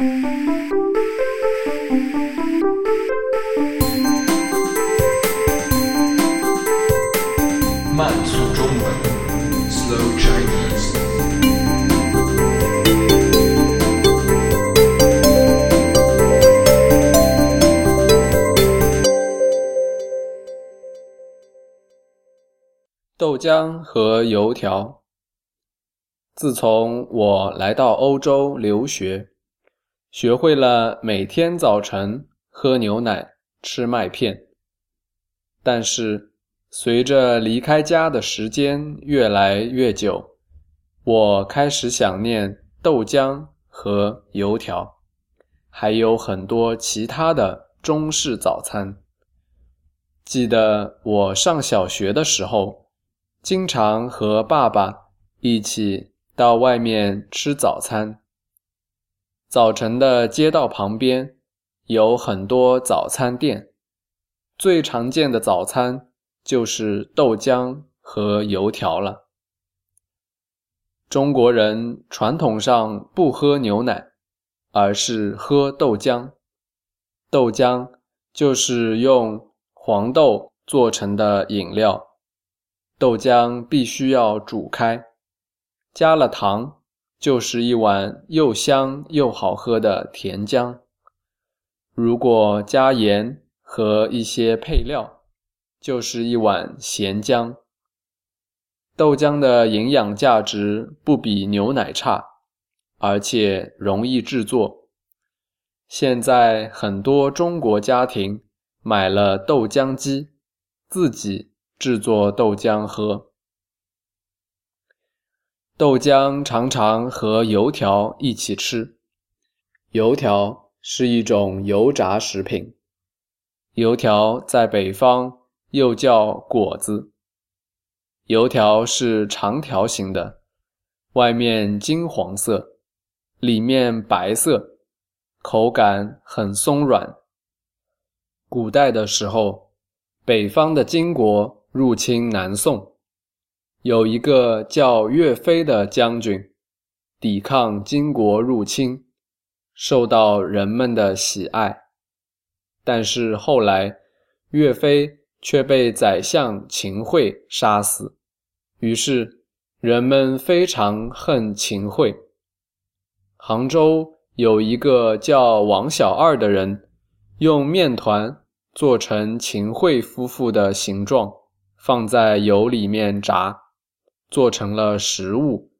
慢速中文，Slow Chinese。豆浆和油条。自从我来到欧洲留学，学会了每天早晨喝牛奶、吃麦片。但是，随着离开家的时间越来越久，我开始想念豆浆和油条，还有很多其他的中式早餐。记得我上小学的时候，经常和爸爸一起到外面吃早餐。早晨的街道旁边有很多早餐店。最常见的早餐就是豆浆和油条了。中国人传统上不喝牛奶，而是喝豆浆。豆浆就是用黄豆做成的饮料，豆浆必须要煮开，加了糖就是一碗又香又好喝的甜浆。如果加盐，和一些配料，就是一碗咸浆。豆浆的营养价值不比牛奶差，而且容易制作。现在很多中国家庭买了豆浆机，自己制作豆浆喝。豆浆常常和油条一起吃，油条是一种油炸食品。油条在北方又叫果子。油条是长条形的，外面金黄色，里面白色，口感很松软。古代的时候，北方的金国入侵南宋，有一个叫岳飞的将军，抵抗金国入侵，受到人们的喜爱。但是后来，岳飞却被宰相秦桧杀死，于是人们非常恨秦桧。杭州有一个叫王小二的人，用面团做成秦桧夫妇的形状，放在油里面炸，做成了食物。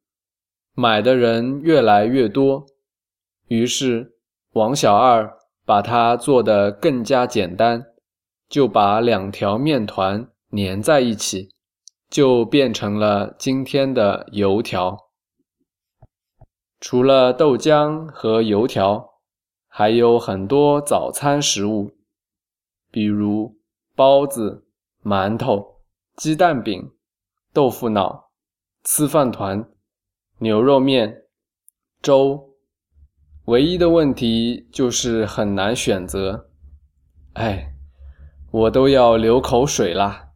买的人越来越多，于是王小二。把它做得更加简单，就把两条面团粘在一起，就变成了今天的油条。除了豆浆和油条，还有很多早餐食物，比如包子、馒头、鸡蛋饼、豆腐脑、吃饭团、牛肉面、粥。唯一的问题就是很难选择，哎，我都要流口水啦。